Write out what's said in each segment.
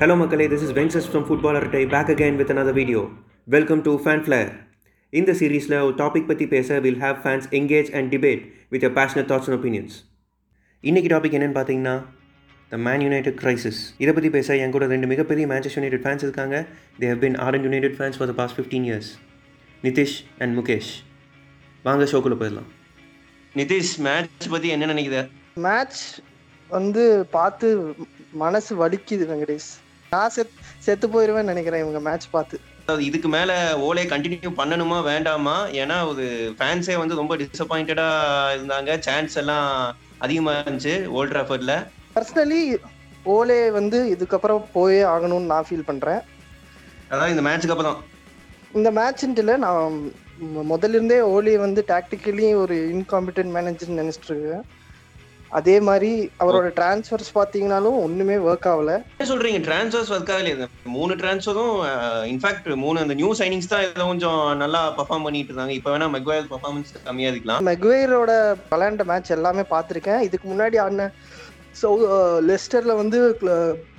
Hello மக்களே this is Venkas from footballer Artai back again with another video welcome to fan Flare. இந்த சீரீஸில் ஒரு topic பற்றி பேச will have fans engage and debate with your passionate thoughts and opinions இன்றைக்கி topic என்னென்னு பார்த்தீங்கன்னா the man United crisis இதை பற்றி பேச என் கூட ரெண்டு மிகப்பெரிய மேன்செஸ்டர் யுனைடெட் ஃபேன்ஸ் இருக்காங்க. They have been are United fans for the past fifteen years Nitish and Mukesh வாங்க ஷோக்குள்ளே போயிடலாம். நிதிஷ் மேட்ச் பற்றி என்ன நினைக்கிற? மேட்ச் வந்து பார்த்து மனசு வலிக்குது வெங்கடேஷ். நான் செத் செத்து போயிருவேன்னு நினைக்கிறேன் இவங்க மேட்ச் பார்த்து. அதாவது இதுக்கு மேல ஓலே கண்டினியூ பண்ணணுமா வேண்டாமா? ஏன்னா ஒரு ஃபேன்ஸே வந்து ரொம்ப டிசப்பாயிண்டடா இருந்தாங்க. சான்ஸ் எல்லாம் அதிகமா இருந்துச்சு ஓல்ட் ட்ராஃபர்ட்ல பர்சனலி ஓலே வந்து இதுக்கப்புறம் போயே ஆகணும்னு நான் ஃபீல் பண்றேன். அதாவது இந்த மேட்ச்சுக்கு அப்புறம் இந்த மேட்ச்ன்ட்டுல நான் மு- முதல்ல இருந்தே ஓலி வந்து டாக்டிக்கலி ஒரு இன்காம்பிடன்ட் மேனேஜர் நினைச்சிட்டு இருக்கேன். அதே மாதிரி அவரோட டிரான்ஸ்ஃபர்ஸ் பார்த்தீங்கன்னாலும் ஒண்ணுமே ஒர்க் ஆகல. என்ன சொல்றீங்க? டிரான்ஸ்ஃபர்ஸ் ஒர்க் இந்த மூணு டிரான்ஸ்ஃபரும் இன்ஃபேக்ட் மூணு அந்த நியூ சைனிங்ஸ் தான் இதில் கொஞ்சம் நல்லா பர்ஃபார்ம் பண்ணிட்டு இருந்தாங்க. இப்போ வேணா மெக்வயர் பர்ஃபார்மன்ஸ் கம்மியா இருக்கலாம். மெக்வேரோட விளையாண்ட மேட்ச் எல்லாமே பார்த்துருக்கேன். இதுக்கு முன்னாடி ஆடின சௌ லெஸ்டர்ல வந்து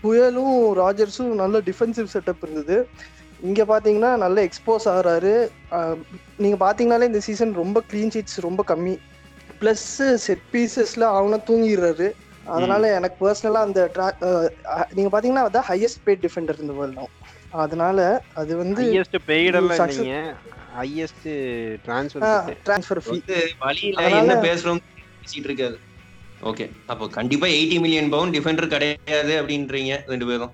புயலும் ராஜர்ஸும் நல்ல டிஃபென்சிவ் செட்டப் இருந்தது. இங்க பாத்தீங்கன்னா நல்ல எக்ஸ்போஸ் ஆகுறாரு. அஹ், நீங்க பாத்தீங்கன்னாலே இந்த சீசன் ரொம்ப க்ளீன் ஷீட்ஸ் ரொம்ப கம்மி. ப்ளஸ் செட் பீசஸ்ல அவனை தூங்கிடுறாரு. அதனால எனக்கு பர்சனலா அந்த tra- அஹ், அஹ், நீங்க பாத்தீங்கன்னா அதான் ஹையஸ்ட் பேட் டிஃபெண்டர் இந்த வேர்ல்டும் அதனால அது வந்து ஹையஸ்ட் பெய்டெல்லாம் இல்லைங்க. ஹையஸ்ட் ட்ரான்ஸ்ஃபர் டிரான்ஸ்ஃபர் ஃபீ வந்து வழியில என்ன பேசுறோம் பேசிட்டு இருக்காது ஓகே அப்போ கண்டிப்பா எயிட்டி மில்லியன் பவுண்ட் டிஃபெண்டர் கிடையாது அப்படின்றீங்க ரெண்டு பேரும்.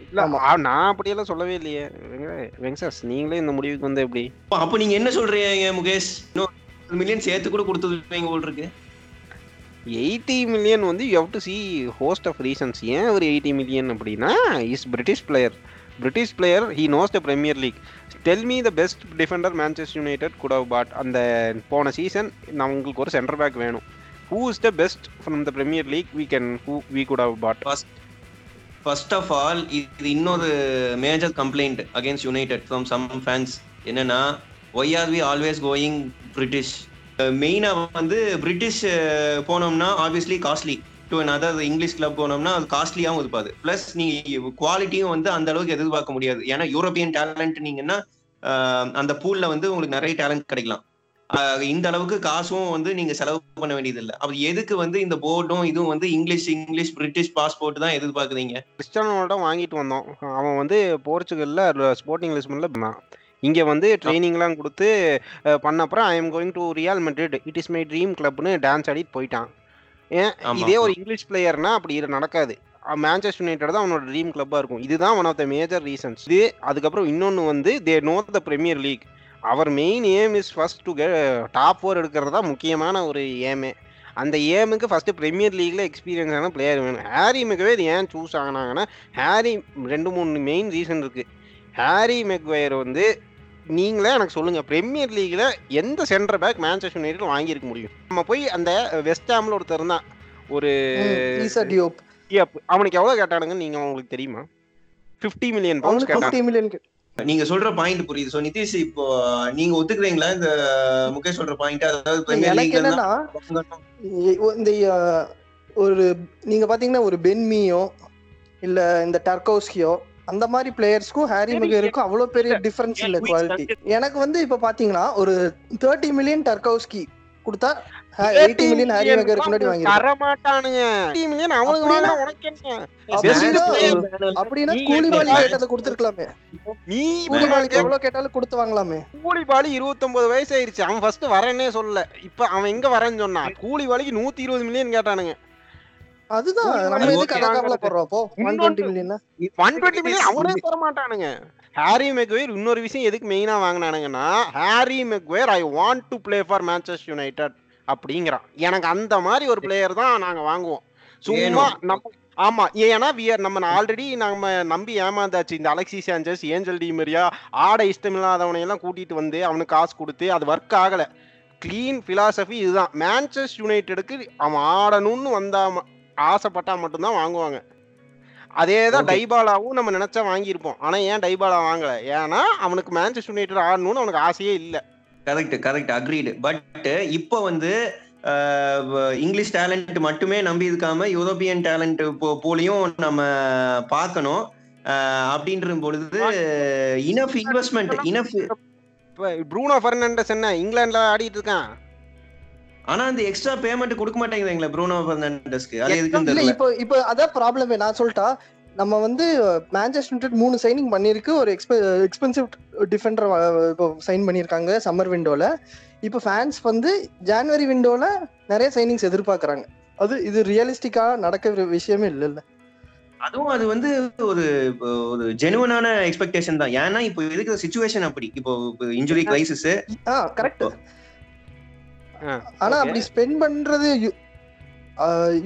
இல்ல ஆமா. ஆ, நான் அப்படியெல்லாம் சொல்லவே இல்லையே. வெங்க- வெங்கசாஸ் நீங்களே இந்த முடிவுக்கு வந்து எப்படி? அப்ப- அப்ப நீங்க என்ன சொல்றீங்க முகேஷ்? இன்னும் மில்லியன் சேர்த்து கூட கொடுத்துருவீங்க போல் இருக்கு. எயிட்டி மில்லியன் வந்து you have to see host of reasons ஏன் ஒரு எயிட்டி மில்லியன் அப்படின்னா is British player British player he knows the Premier League tell me the best defender Manchester United could have bought அந்த போன season உங்களுக்கு ஒரு centre back வேணும். Who is the best from the Premier League we can who we could have bought first of all இது இன்னொரு major complaint against United from some fans என்னன்னா why are we always going British மெயினா வந்து British போனோம்னா obviously costly to another English club போனோம்னா அது காஸ்ட்லியாகவும் இருப்பாது. Plus நீங்க குவாலிட்டியும் வந்து அந்த அளவுக்கு எதிர்பார்க்க முடியாது. ஏன்னா யூரோப்பியன் டேலண்ட் நீங்கன்னா அஹ், அந்த பூல்ல வந்து உங்களுக்கு நிறைய டேலண்ட் கிடைக்கலாம். இந்த அளவுக்கு காசும் வந்து நீங்க செலவு பண்ண வேண்டியது இல்லை அப்ப எதுக்கு வந்து இந்த போர்டும் இதுவும் வந்து இங்கிலீஷ் இங்கிலீஷ் பிரிட்டிஷ் பாஸ்போர்ட் தான் எதிர்பார்க்குறீங்க? கிறிஸ்டியானோ ரொனால்டோ வாங்கிட்டு வந்தோம். அவன் வந்து போர்ச்சுகல்ல ஸ்போர்ட்டிங் லிஸ்பன்ல இங்க வந்து ட்ரைனிங்லாம் கொடுத்து பண்ண அப்புறம் I am going to Real Madrid it is my dream கிளப்னு dance ஆடிட்டு போயிட்டான். ஏன். இதே ஒரு இங்கிலீஷ் பிளேயர்னா அப்படி இது நடக்காது. மேன்செஸ்டர் யுனைடெட் தான் அவனோட ட்ரீம் கிளப்பாக இருக்கும். இதுதான் one of the major reasons இது அதுக்கப்புறம் இன்னொன்று வந்து they know the premier league our main aim is first to top four எடுக்கிறது தான் முக்கியமான ஒரு ஏமே அந்த ஏமுக்கு ஃபர்ஸ்ட் பிரீமியர் லீக்ல எக்ஸ்பீரியன்ஸான பிளேயர் வேணும். ஹாரி மெக்வேர் ஏன் சூஸ் ஆகினாங்கன்னா ஹாரி ரெண்டு மூணு மெயின் ரீசன் இருக்கு. ஹாரி மெக்வேர் வந்து நீங்களே எனக்கு சொல்லுங்க பிரீமியர் லீக்ல எந்த சென்டர் பேக் மேன்செஸ்டர் யுனைடெட் வாங்கியிருக்க முடியும்? நம்ம போய் அந்த வெஸ்ட் ஹாம்ல ஒருத்தர் இருந்தான். ஒரு. அவனுக்கு எவ்வளவு கேட்டானுங்கன்னு நீங்க உங்களுக்கு தெரியுமா? 50 மில்லியன் பவுண்ட்ஸ் மில்லியன் நீங்க சொல்ற பாயிண்ட் புரியுது. சோ நிதிஷ் இப்போ நீங்க ஒத்துக்கிறீங்களா? இந்த முகேஷ் சொல்ற பாயிண்ட் அதாவது இந்த ஒரு நீங்க பாத்தீங்கன்னா ஒரு பென்மியோ இல்ல இந்த டர்கோஸ்கியோ அந்த மாதிரி பிளேயர்ஸ்க்கும் ஹாரி மெகருக்கும் அவ்வளவு பெரிய டிஃபரன்ஸ் இல்ல குவாலிட்டி எனக்கு வந்து இப்ப பாத்தீங்கன்னா ஒரு தேர்ட்டி மில்லியன் டர்கோஸ்கி கொடுத்தா எயிட்டி மில்லியன் ஹாரி மெகருக்கு முன்னாடி வாங்கிருக்கேன் தர மாட்டானுங்க. 80 மில்லியன் அவனுக்கு அப்படின்னா- கூலிபாலி கேட்டதை கொடுத்துருக்கலாமே. நீ கூலிபாலிக்கு எவ்வளவு கேட்டாலும் கொடுத்து வாங்கலாமே. கூலிபாலி 29 வயசு ஆயிருச்சு அவன் ஃபர்ஸ்ட் வரேன்னே சொல்லல. இப்ப அவன் எங்க வரேன்னு சொன்னான். கூலிபாலிக்கு 120 மில்லியன் கேட்டானுங்க. அதுதான். நம்ம எதுக்கு அதை வாங்குறது. கவலைப்படுறோம் அப்போ ஒன் இன்னொன்று- டுவெண்ட்டி மில்லியன் 120 மில்லியன் அவனே தர மாட்டானுங்க ஹாரி மெக்வேர் இன்னொரு விஷயம் எதுக்கு மெயினா வாங்கினானுங்கன்னா Harry Maguire I want to play for Manchester United அப்படிங்கிறான். எனக்கு அந்த மாதிரி ஒரு பிளேயர் தான் நாங்க வாங்குவோம். சும்மா. நம்ம ஆமா ஏன்னா we are- நம்ம ஆல்ரெடி நம்ம நம்பி ஏமாந்தாச்சு. இந்த அலெக்சி சாnchez ஏஞ்சல் டிமரியா ஆட இஷ்டமில்லாதவனை எல்லாம் கூட்டிட்டு வந்து அவனுக்கு காசு கொடுத்து அது ஒர்க் ஆகல. க்ளீன் பிலாசபி இதுதான். மேன்செஸ்டர் யுனைடெடுக்கு அவன் ஆடணும்னு வந்தா ஆசைப்பட்டா மட்டும்தான் வாங்குவாங்க அதே தான். டைபாலாவும் நம்ம நினைச்சா வாங்கியிருப்போம் ஆனா ஏன் டைபாலா வாங்கல ஏன்னா அவனுக்கு மேன்செஸ்டர் யுனைடெட் ஆடணும்னு அவனுக்கு ஆசையே இல்ல கரெக்ட் கரெக்ட் அக்ரீடு பட் இப்போ வந்து இங்கிலீஷ் டேலண்ட் மட்டுமே நம்பி இருக்காம யூரோப்பியன் டேலண்ட் போலையும் நம்ம பார்க்கணும் அப்படின்ற பொழுது enough investment enough Bruno Fernandes என்ன இங்கிலாந்துல ஆடிட்டு இருக்கான் ஆனா அந்த எக்ஸ்ட்ரா பேமெண்ட் கொடுக்க மாட்டேங்குதுங்களா ப்ரூனோ பெர்னாண்டஸ்க்கு அது இல்ல தெரியல. இப்போ இப்போ அதான் ப்ராப்ளமே நான் சொல்லிட்டா நம்ம வந்து மேன்செஸ்டர் யுனைடெட் மூணு சைனிங் பண்ணிருக்கு ஒரு எக்ஸ்பெ எக்ஸ்பென்சிவ் டிஃபெண்டர் இப்போ சைன் பண்ணியிருக்காங்க சம்மர் விண்டோல இப்போ ஃபேன்ஸ் வந்து ஜான்வரி விண்டோல நிறைய சைனிங்ஸ் எதிர்பார்க்கறாங்க. அது இது ரியலிஸ்டிக்கா நடக்கிற விஷயமே இல்லைல்ல அதுவும் அது வந்து ஒரு ஒரு ஜெனுவனான எக்ஸ்பெக்டேஷன் தான். ஏன்னா இப்போ இருக்கிற சுச்சுவேஷன் அப்படி. இப்போ இன்ஜுரி கிரைசிஸ் ஆ கரெக்ட் ஆனா. அப்படி ஸ்பெண்ட் பண்றது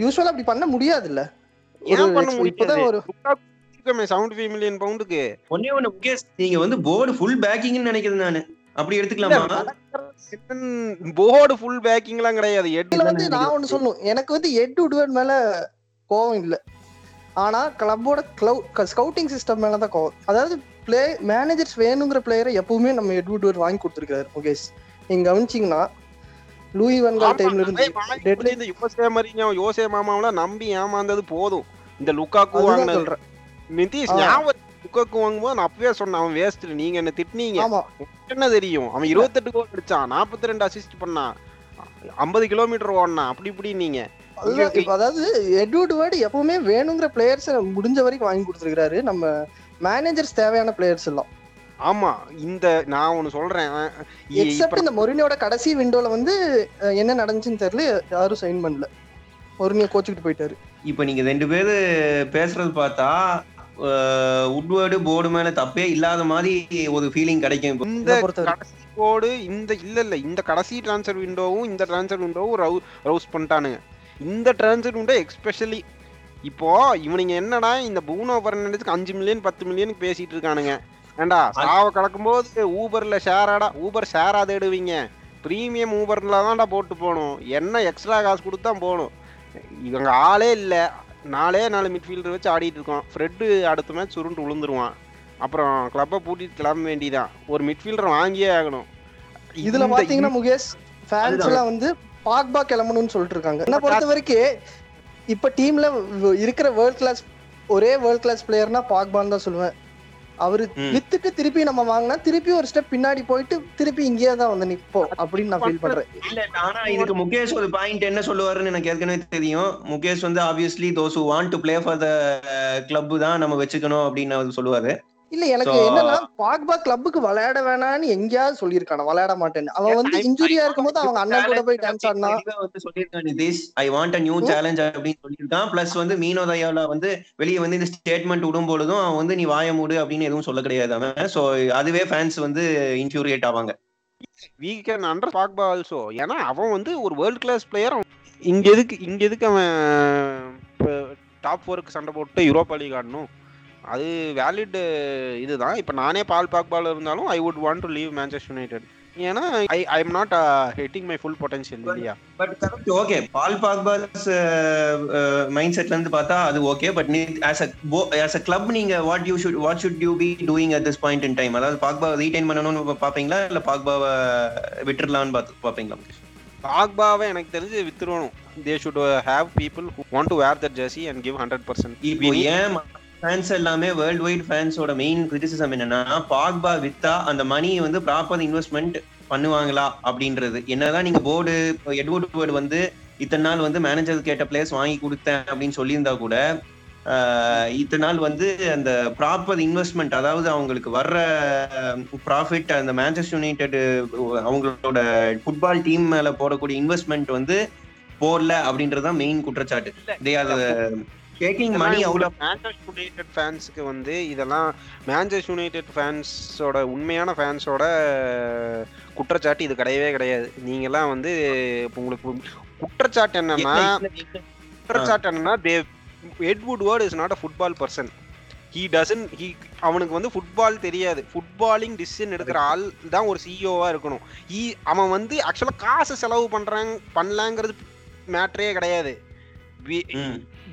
யூஸ்வலா அப்படி பண்ண முடியாது? இப்பதான் ஒரு செவன்டி ஃபைவ் மில்லியன் பவுண்டுக்கு ஒன்னே ஒண்ணு முகேஷ் நீங்க வந்து போர்டு ஃபுல் பேக்கிங்னு நினைக்கிறேன் நானு. அப்படி எடுத்துக்கலாமா? போர்டு ஃபுல் பேக்கிங்லாம் கிடையாது. இதுல வந்து நான் ஒண்ணு சொல்லணும். எனக்கு வந்து உட்வர்ட் மேல கோவம் இல்ல. ஆனா கிளப்போட ஸ்கவுட்டிங் சிஸ்டம் மேல தான் கோவம். அதாவது பிளே மேனேஜர்ஸ் வேணுங்கிற பிளேயரை எப்பவுமே நம்ம எட் உட்வர்ட் வாங்கி கொடுத்துருக்காரு முகேஷ். நீங்க கவனிச்சீங்கன்னா லூயி வன்கால் டைம்ல இருந்து deadline- இந்த யோசே மரிஞோ யோசே மாமாவெல்லாம் நம்பி ஏமாந்தது போதும். இந்த லுக்காக்கு வாங்கினது. நிதிஷ். ஞாபகம் லுக்காக்கு வாங்கும்போது நான் அப்பவே சொன்னேன் அவன் வேஸ்ட் நீங்க என்ன திட்டினீங்க? என்ன தெரியும்? அவன் இருபத்தெட்டு கோல் அடிச்சான் நாற்பத்தி ரெண்டு அசிஸ்ட் பண்ணான் ஐம்பது கிலோமீட்டர் ஓடினான் அப்படி இப்படி நீங்க அதாவது எட்வர்ட் வேர்டு எப்பவுமே வேணுங்கிற பிளேயர்ஸ் முடிஞ்ச வரைக்கும் வாங்கி கொடுத்துருக்காரு நம்ம மேனேஜர்ஸ் தேவையான பிளேயர்ஸ் எல்லாம். ஆமா இந்த நான் ஒண்ணு சொல்றேன். எக்ஸப்ட் இந்த மொரினியோட கடைசி விண்டோல வந்து என்ன நடந்துச்சுன்னு தெரியல யாரும் சைன் பண்ணல. மொரினியோ கோச்சுக்கிட்டு போயிட்டாரு. இப்போ நீங்க ரெண்டு பேரு பேசுறது பார்த்தா உட்வேர்டு போர்டு மேல தப்பே இல்லாத மாதிரி ஒரு ஃபீலிங் கிடைக்கும் இந்த. கடைசி கோடு இந்த இல்ல இல்ல இந்த கடைசி டிரான்ஸ்ஃபர் விண்டோவும் இந்த டிரான்ஸ்ஃபர் விண்டோவும் ரவு ரவுஸ் பண்ணிட்டானுங்க. இந்த டிரான்ஸ்ஃபர் விண்டோ எக்ஸ்பெஷலி இப்போ இவனுங்க என்னடா இந்த பூனோ பர்னாண்டஸ்க்கு அஞ்சு மில்லியன் பத்து மில்லியன் பேசிட்டு இருக்கானுங்க. ஏண்டா சாவ கலக்கும்போது ஊபர்ல ஷேராடா ஊபர் ஷேரா தேடுவீங்க. ப்ரீமியம் ஊபர்ல தான்டா போட்டு போகணும். என்ன எக்ஸ்ட்ரா காசு கொடுத்து தான் போகணும். இவங்க ஆளே இல்ல. நாலே நாலு மிட்ஃபீல்டர் வச்சு ஆடிட்டு இருக்கோம். ஃப்ரெட்டு அடுத்த மேட்ச் சுருண்டு விழுந்துருவான் அப்புறம் கிளப்பை பூட்டிட்டு கிளம்ப வேண்டியதான் ஒரு மிட்ஃபீல்டர் வாங்கியே ஆகணும். இதுல பாத்தீங்கன்னா முகேஷ் ஃபேன்ஸ். எல்லாம் வந்து பாக்பா கிளம்பணும்னு சொல்லிட்டு இருக்காங்க. என்ன பொறுத்த வரைக்கும் இப்ப டீம்ல இருக்கிற வேர்ல்ட் கிளாஸ் ஒரே வேர்ல்ட் கிளாஸ் பிளேயர்னா பாக்பான்னு தான் சொல்லுவேன். அவரு. வித்துட்டு திருப்பி நம்ம வாங்கினா திருப்பி ஒரு ஸ்டெப் பின்னாடி போயிட்டு திருப்பி இங்கேயே தான் வந்து நிப்போம் அப்படின்னு நான் ஃபீல் பண்றேன். இல்ல ஆனா இதுக்கு முகேஷ் ஒரு பாயிண்ட் என்ன சொல்லுவாருன்னு எனக்கு ஏற்கனவே தெரியும். முகேஷ் வந்து obviously those want to play for the club தான் நம்ம வச்சுக்கணும் அப்படின்னு அவர் சொல்லுவாரு. இல்ல எனக்கு So- என்னன்னா பாக்பா கிளப்புக்கு விளையாட வேணாம்னு எங்கேயாவது சொல்லியிருக்கான விளையாட மாட்டேன்னு. அவன் வந்து I- இன்ஜுரியா இருக்கும்போது அவங்க அண்ணன் கூட போய் டான்ஸ் ஆடினா வந்து சொல்லியிருக்கான் Nitish I want a new challenge அப்படின்னு சொல்லியிருக்கான். பிளஸ் வந்து மீனோ தயாலா வந்து வெளியே வந்து இந்த ஸ்டேட்மெண்ட் விடும் பொழுதும் அவன் வந்து நீ வாய மூடு அப்படின்னு எதுவும் சொல்ல கிடையாது அவன். சோ அதுவே ஃபேன்ஸ் வந்து இன்ஃபியூரியேட் ஆவாங்க. We can under Pogba also ஏன்னா அவன் வந்து ஒரு வேர்ல்ட் கிளாஸ் பிளேயர் இங்க எதுக்கு இங்க எதுக்கு அவன் டாப் ஃபோருக்கு சண்டை போட்டு யூரோப்பா லீக் ஆடணும்? அது வேலிட் இதுதான். இப்போ நானே பால் பாக்பால் இருந்தாலும் I would want to leave Manchester United ஏன்னா I I am not hitting my full potential இல்லையா but correct okay Paul Pogba's mind செட்ல இருந்து பார்த்தா அது ஓகே பட் நீ as a as a club நீங்க what you should what should you be doing at this point in time அதாவது Pogba retain பண்ணணும்னு பாப்பீங்களா? இல்ல பாக்பாவை விட்டுறலாம்னு பார்த்து பாப்பீங்களா? பாக்பாவை எனக்கு தெரிஞ்சு வித்துருவணும். They should have people want to wear that jersey and give hundred percent இப்போ ஏன் ஃபேன்ஸ் எல்லாமே வேர்ல்ட் வைட் ஃபேன்ஸோட மெயின் கிரிட்டிசிசம் என்னன்னா பாக்பா வித்தா அந்த மணி வந்து ப்ராப்பர் இன்வெஸ்ட்மெண்ட் பண்ணுவாங்களா அப்படின்றது. என்னதான் நீங்க போர்டு எட்வர்ட் வேர்டு வந்து இத்தனை நாள் வந்து மேனேஜர் கேட்ட பிளேஸ் வாங்கி கொடுத்தேன் அப்படின்னு சொல்லியிருந்தா கூட இத்தனை நாள் வந்து அந்த ப்ராப்பர் இன்வெஸ்ட்மெண்ட் அதாவது அவங்களுக்கு வர்ற ப்ராஃபிட் அந்த மேன்செஸ்டர் யுனைடெட் அவங்களோட ஃபுட்பால் டீம் மேல போடக்கூடிய இன்வெஸ்ட்மெண்ட் வந்து போடல அப்படின்றது தான் மெயின் குற்றச்சாட்டு taking money out of Manchester United ஃபேன்ஸுக்கு வந்து இதெல்லாம் மேன்செஸ்டர் யுனைடெட் ஃபேன்ஸோட உண்மையான ஃபேன்ஸோட குற்றச்சாட்டு இது கிடையவே கிடையாது. நீங்கெல்லாம் வந்து இப்ப உங்களுக்கு குற்றச்சாட்டு என்னன்னா குற்றச்சாட்டு என்னன்னா they Ed Woodward is not a football person he doesn't he அவனுக்கு வந்து ஃபுட்பால் தெரியாது. ஃபுட்பாலிங் டிசிஷன் எடுக்கிற ஆள் தான் ஒரு சிஇஓவா இருக்கணும். ஈ அவன் வந்து ஆக்சுவலா காசு செலவு பண்றாங்க பண்ணலாங்கிறது மேட்டரே கிடையாது.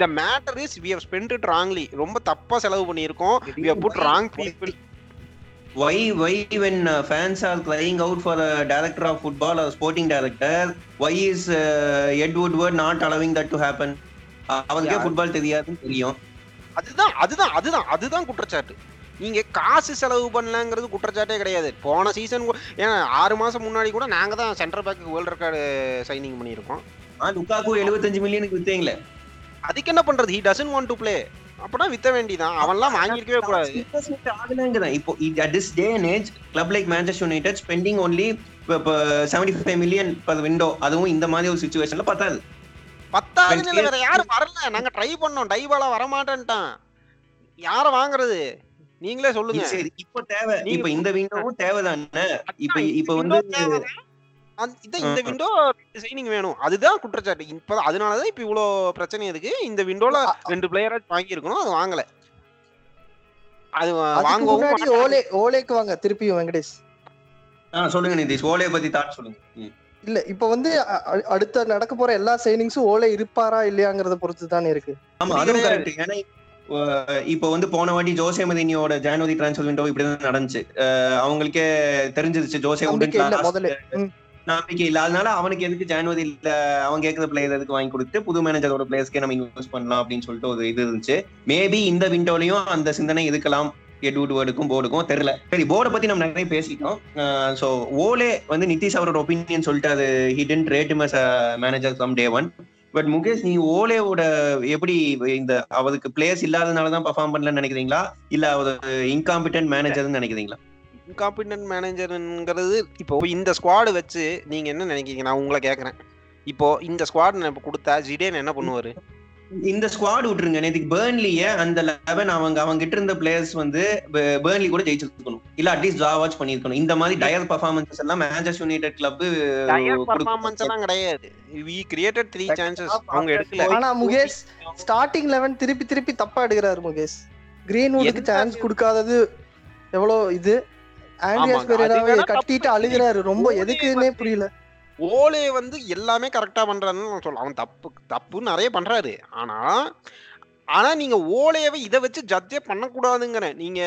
The matter is we have spent it wrongly ரொம்ப தப்பா செலவு பண்ணியிருக்கோம். We have put wrong people why why when uh, fans are crying out for a director of football or sporting director why is uh, Ed Woodward not allowing that to happen? அவனுக்கே Yeah. Football தெரியாதுன்னு தெரியும். அதுதான் அதுதான் அதுதான் அதுதான் குற்றச்சாட்டு. நீங்க காசு செலவு பண்ணலங்கிறது குற்றச்சாட்டே கிடையாது. போன சீசன் ஏன்னா ஆறு மாசம் முன்னாடி கூட நாங்க தான் centre back world record signing பண்ணியிருக்கோம். ஆ லுக்காக்கு 75 மில்லியனுக்கு வித்தீங்களே. அதுக்கு என்ன பண்றது? He doesn't want to play அப்பனா வித்த வேண்டியதான் அவன்லாம் வாங்கியிருக்கவே கூடாது. ஆகலங்கிறேன். இப்போ at this day and age club like Manchester United spending only இப்போ seventy five million per window அதுவும் இந்த மாதிரி ஒரு சுச்சுவேஷன்ல பத்தாது. பத்தாவது இல்ல வேற யாரும் வரல. நாங்க ட்ரை பண்ணோம். டைபாலா வரமாட்டேன்ட்டான். யார வாங்குறது? நீங்களே சொல்லுங்க. சரி இப்போ தேவை. இப்போ இந்த விண்டோவும் தேவைதானே? இப்ப இப்ப வந்து இதான் இந்த. விண்டோ சைனிங் வேணும். அதுதான் குற்றச்சாட்டு. இப்ப அதனாலதான் இப்ப இவ்வளோ பிரச்சனை இருக்கு. இந்த விண்டோல ரெண்டு பிளேயரா வாங்கி இருக்கணும் அது வாங்கல. அது வாங்கவும். ஓலே ஓலேக்கு வாங்க. திருப்பியும் வெங்கடேஷ். சொல்லுங்க நிதிஷ். ஓலையை பத்தி தாட் சொல்லுங்க. இல்ல இப்ப வந்து அடுத்த நடக்க போற எல்லா சைனிங்ஸும் ஓலே இருப்பாரா இல்லையாங்கிறத பொறுத்து தானே இருக்கு. ஆமா அதுவும். கரெக்ட் ஏன்னா இப்போ வந்து போன வாட்டி ஜோசே மதினியோட ஜான்வரி டிரான்ஸ்ஃபர் விண்டோ இப்படிதான் நடந்துச்சு. அவங்களுக்கே தெரிஞ்சிருச்சு ஜோசே முதல்ல. நம்பிக்கை இல்லாதனால அவனுக்கு எதுக்கு ஜான்வரியில அவன் கேட்கற பிளேயர் எதுக்கு வாங்கி கொடுத்து புது மேனேஜரோட பிளேயர்ஸ்க்கே நம்ம இன்வெஸ்ட் பண்ணலாம் அப்படின்னு சொல்லிட்டு ஒரு இது இருந்துச்சு. மேபி இந்த விண்டோலயும் அந்த சிந்தனை இருக்கலாம். எட்வுட் வேர்டுக்கும் போர்டுக்கும் தெரியல. சரி போர்டை பத்தி நம்ம நிறைய பேசிட்டோம். ஸோ ஓலே வந்து நிதிஷ் அவரோட ஒப்பீனியன் சொல்லிட்டு அது ஹி டென்ட் ரேட் மஸ் manager from day one but Mukesh நீ ஓலேவோட எப்படி இந்த அவருக்கு பிளேயர்ஸ் இல்லாதனால தான் பர்ஃபார்ம் பண்ணலன்னு நினைக்கிறீங்களா? இல்ல அவர் இன்காம்பிட்டன்ட் மேனேஜர்னு நினைக்கிறீங்களா? இன்காம்பிடன்ட் மேனேஜர்ங்கிறது இப்போ இந்த ஸ்குவாடு வச்சு நீங்க என்ன நினைக்கிறீங்க? நான் உங்களை கேக்குறேன். இப்போ இந்த ஸ்குவாட் இப்ப கொடுத்தா ஜிடேன் என்ன பண்ணுவாரு? இந்த ஸ்குவாட் விட்டுருங்க. நேற்றுக்கு பேர்ன்லியே அந்த லெவன் அவங்க அவங்க கிட்ட இருந்த பிளேயர்ஸ் வந்து பேர்ன்லி கூட ஜெயிச்சிருக்கணும். இல்ல அட்லீஸ்ட் ஜா வாட்ச் பண்ணிருக்கணும் இந்த மாதிரி டயர் பர்ஃபார்மன்சஸ் எல்லாம் மேன்செஸ்டர் யுனைடெட் கிளப் பர்ஃபார்மன்ஸ் எல்லாம் கிடையாது. வி கிரியேட்டட் த்ரீ சான்சஸ் அவங்க எடுக்கல. ஆனா முகேஷ் ஸ்டார்டிங் லெவன் திருப்பி திருப்பி தப்பா எடுக்கிறாரு முகேஷ் கிரீன்வுட்க்கு சான்ஸ் கொடுக்காதது எவ்வளவு இது? ஆண்ட்ரியாஸ் பெரேராவை கட்டிட்டு. அழுகிறாரு. ரொம்ப எதுக்குன்னே புரியல. ஓலே வந்து எல்லாமே கரெக்டா பண்றாருன்னு நான் சொல்ல அவன் தப்பு தப்பு நிறைய பண்றாரு. ஆனா ஆனா நீங்க ஓலையவை இதை வச்சு ஜட்ஜே பண்ணக்கூடாதுங்கிறேன். நீங்க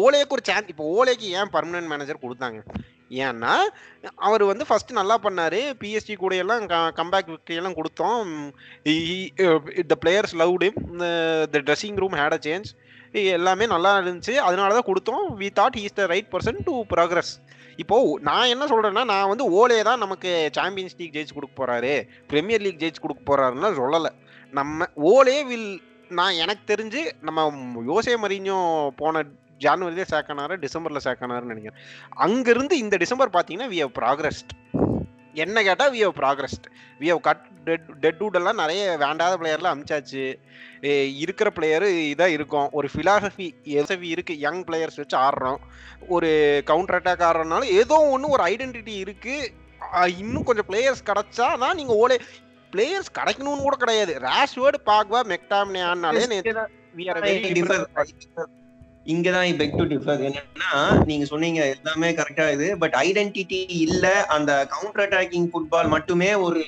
ஓலேக்கு ஒரு சான்ஸ் இப்போ ஓலேக்கு ஏன் பர்மனன்ட் மேனேஜர் கொடுத்தாங்க? ஏன்னா அவர் வந்து ஃபர்ஸ்ட் நல்லா பண்ணாரு. பிஎஸ்டி கூட எல்லாம் கம்பேக் எல்லாம் கொடுத்தோம். The players loved the dressing room had a change எல்லாமே நல்லா இருந்துச்சு. அதனால தான் கொடுத்தோம் we thought is the right person to progress இப்போ நான் என்ன சொல்றேன்னா நான் வந்து ஓலே தான் நமக்கு சாம்பியன்ஸ் லீக் ஜெயிச்சு கொடுக்க போறாரு. பிரீமியர் லீக் ஜெயிச்சு கொடுக்க போறாருன்னு சொல்லலை. நம்ம ஓலே வில் நான் எனக்கு தெரிஞ்சு நம்ம யோசே மரிஞ்சோ போன ஜான்வரியிலே சேக்கனாரு டிசம்பர்ல சேக்கனாருன்னு நினைக்கிறேன். அங்கிருந்து இந்த டிசம்பர் பார்த்தீங்கன்னா வி ஹவ் ப்ராக்ரஸ்ட் என்ன கேட்டால் we have progressed we have cut dead dead எல்லாம் நிறைய வேண்டாத பிளேயர்லாம் அமிச்சாச்சு. இருக்கிற பிளேயரு இதாக இருக்கும். ஒரு ஃபிலாசபி எஸ்எஃபி இருக்கு. யங் பிளேயர்ஸ் வச்சு ஆடுறோம். ஒரு கவுண்டர் அட்டாக் ஆடுறதுனால ஏதோ ஒன்று ஒரு ஐடென்டிட்டி இருக்கு. ஆ, இன்னும் கொஞ்சம் பிளேயர்ஸ் கிடைச்சா தான் நீங்க ஓலே பிளேயர்ஸ் கிடைக்கணும்னு கூட கிடையாது. ரேஷ்வேர்டு பாக்வா மெக்டாம்னியானாலே இங்கதான் பெக் டு டிஃபர் என்னன்னா நீங்க சொன்னீங்க எல்லாமே கரெக்டா இது பட் ஐடென்டிட்டி இல்ல அந்த கவுண்டர் அட்டாக்கிங் ஃபுட்பால் மட்டுமே ஒரு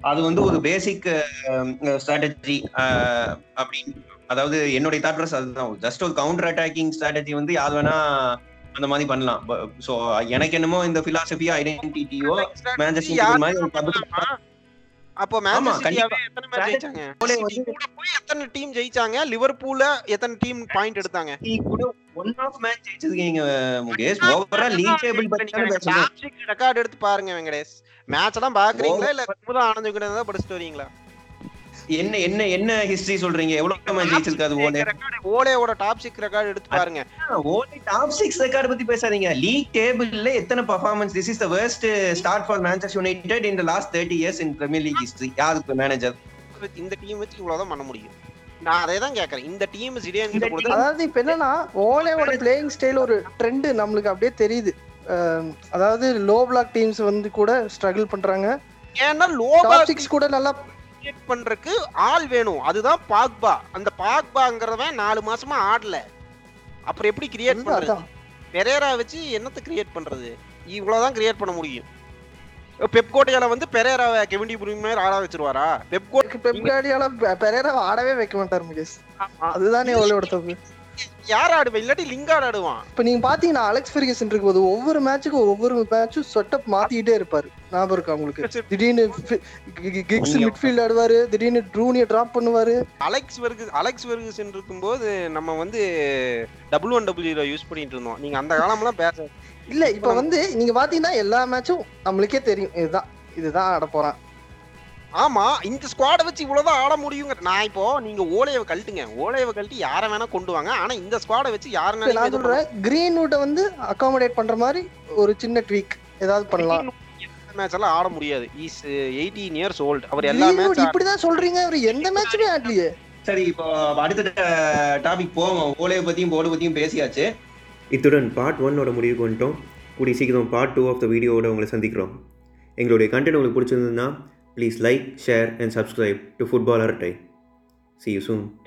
அது வந்து ஒரு பேசிக் ஸ்ட்ராட்டஜி அப்படின்னு அதாவது என்னுடைய தாட் அதுதான். ஜஸ்ட் ஒரு கவுண்டர் அட்டாக்கிங் ஸ்ட்ராட்டஜி வந்து யார் வேணா அந்த மாதிரி பண்ணலாம். சோ எனக்கு என்னமோ இந்த பிலாசபியோ ஐடென்டிட்டியோ யார் மாதிரி ஒரு அப்போ மேன்செஸ்டர். எத்தனை மேட்ச் ஜெயிச்சாங்க? கூட போய் எத்தனை டீம் ஜெயிச்சாங்க? லிவர்பூல்ல எத்தனை டீம் பாயிண்ட் எடுத்தாங்க? கூட ஒன் ஆஃப் மேட்ச் ஜெயிச்சிருக்கீங்க முகேஷ் ஓவரா லீக் டேபிள் பத்தி ரெக்கார்ட் எடுத்து பாருங்க வெங்கடேஷ். மேட்ச் எல்லாம் பாக்குறீங்களா இல்ல ஆனந்த் கிட்ட தான் படிச்சுட்டு வரீங்களா? என்ன என்ன என்ன ஹிஸ்டரி சொல்றீங்க? எவ்வளவு மேட்ச் ஜெயிச்சிருக்காது ஓலே? ஓலேவோட டாப் சிக் ரெக்கார்ட் எடுத்து பாருங்க. ஓலே டாப் சிக்ஸ் ரெக்கார்ட் பத்தி பேசாதீங்க. லீக் டேபிள்ல எத்தனை performance this is the worst start for Manchester United in the last thirty years in Premier League history யாருக்கு மேனேஜர் இந்த டீம் வச்சு இவ்வளவுதான் பண்ண முடியும். நான் அதே தான் கேக்குறேன். இந்த டீம் கொடுத்து அதாவது இப்ப என்னன்னா ஓலேவோட பிளேயிங் ஸ்டைல் ஒரு ட்ரெண்ட் நம்மளுக்கு அப்படியே தெரியுது. அதாவது லோ பிளாக் டீம்ஸ் வந்து கூட ஸ்ட்ரகிள் பண்றாங்க. ஏன்னா டாப் சிக்ஸ் கூட நல்லா கிரியேட் பண்றதுக்கு ஆள் வேணும். அதுதான் பாக்பா. அந்த பாக்பாங்கிறவன் நாலு மாசமா ஆடல. அப்புறம் எப்படி கிரியேட் பண்றது? பெரேரா வச்சு என்னத்த கிரியேட் பண்றது? இவ்வளவுதான் கிரியேட் பண்ண முடியும். பெப் கோட்டையால வந்து பெரேராவை கெவிண்டி புரியும் மாதிரி ஆட வச்சிருவாரா? பெப் கோட்டை பெப் கார்டியால பெரேரா ஆடவே வைக்க மாட்டார் முகேஷ். அதுதானே ஓலேவோட தப்பு யார் ஆடுவா? இல்லாட்டி லிங்கார்ட் ஆடுவான். இப்ப நீங்க பாத்தீங்கன்னா அலெக்ஸ் ஃபெர்கசன் இருக்கும்போது ஒவ்வொரு மேட்சுக்கும் ஒவ்வொரு மேட்சும் செட்டப் மாத்திக்கிட்டே இருப்பாரு. ஞாபகம் இருக்கா உங்களுக்கு? திடீர்னு கிக்ஸ் மிட்ஃபீல்ட் ஆடுவாரு. திடீர்னு ட்ரூனிய டிராப் பண்ணுவாரு. அலெக்ஸ் வெர்கு அலெக்ஸ் வெர்குசன் இருக்கும்போது நம்ம வந்து double one double zero use பண்ணிட்டு இருந்தோம். நீங்க அந்த காலம்லாம் பேச இல்ல இப்ப வந்து நீங்க பாத்தீங்கன்னா எல்லா மேட்சும் நம்மளுக்கே தெரியும். இதுதான். இதுதான் ஆட போறான். ஆமா இந்த ஸ்குவாட வச்சு இவ்வளவுதான் ஆட முடியுங்க. நான் இப்போ நீங்க ஓலையவை கழட்டுங்க. ஓலையவை கழட்டி யார வேணா கொண்டு வாங்க. ஆனா இந்த ஸ்குவாட வச்சு இப்ப நான் சொல்றேன். கிரீன்வுட்டை வந்து அகாமடேட் பண்ற மாதிரி ஒரு சின்ன ட்வீக் ஏதாவது பண்ணலாம். மேட்ச் எல்லாம் ஆட முடியாது. இஸ் எயிட்டீன் இயர்ஸ் ஓல்ட் அவர் எல்லா மேட்ச் இப்படிதான் சொல்றீங்க. அவர் எந்த மேட்சுமே ஆடலையே. சரி இப்போ அடுத்த டாபிக் போவோம். ஓலையை பத்தியும் போர்டு பத்தியும் பேசியாச்சு. இத்துடன் பார்ட் ஒன்னோட முடிவுக்கு வந்துட்டோம். கூடிய சீக்கிரம் பார்ட் டூ ஆஃப் த வீடியோவோட உங்களை சந்திக்கிறோம். எங்களுடைய கண்டென்ட் உங்களுக்கு பிடிச்சிருந்ததுன்னா Please like, share, and subscribe to Footballer Time. See you soon.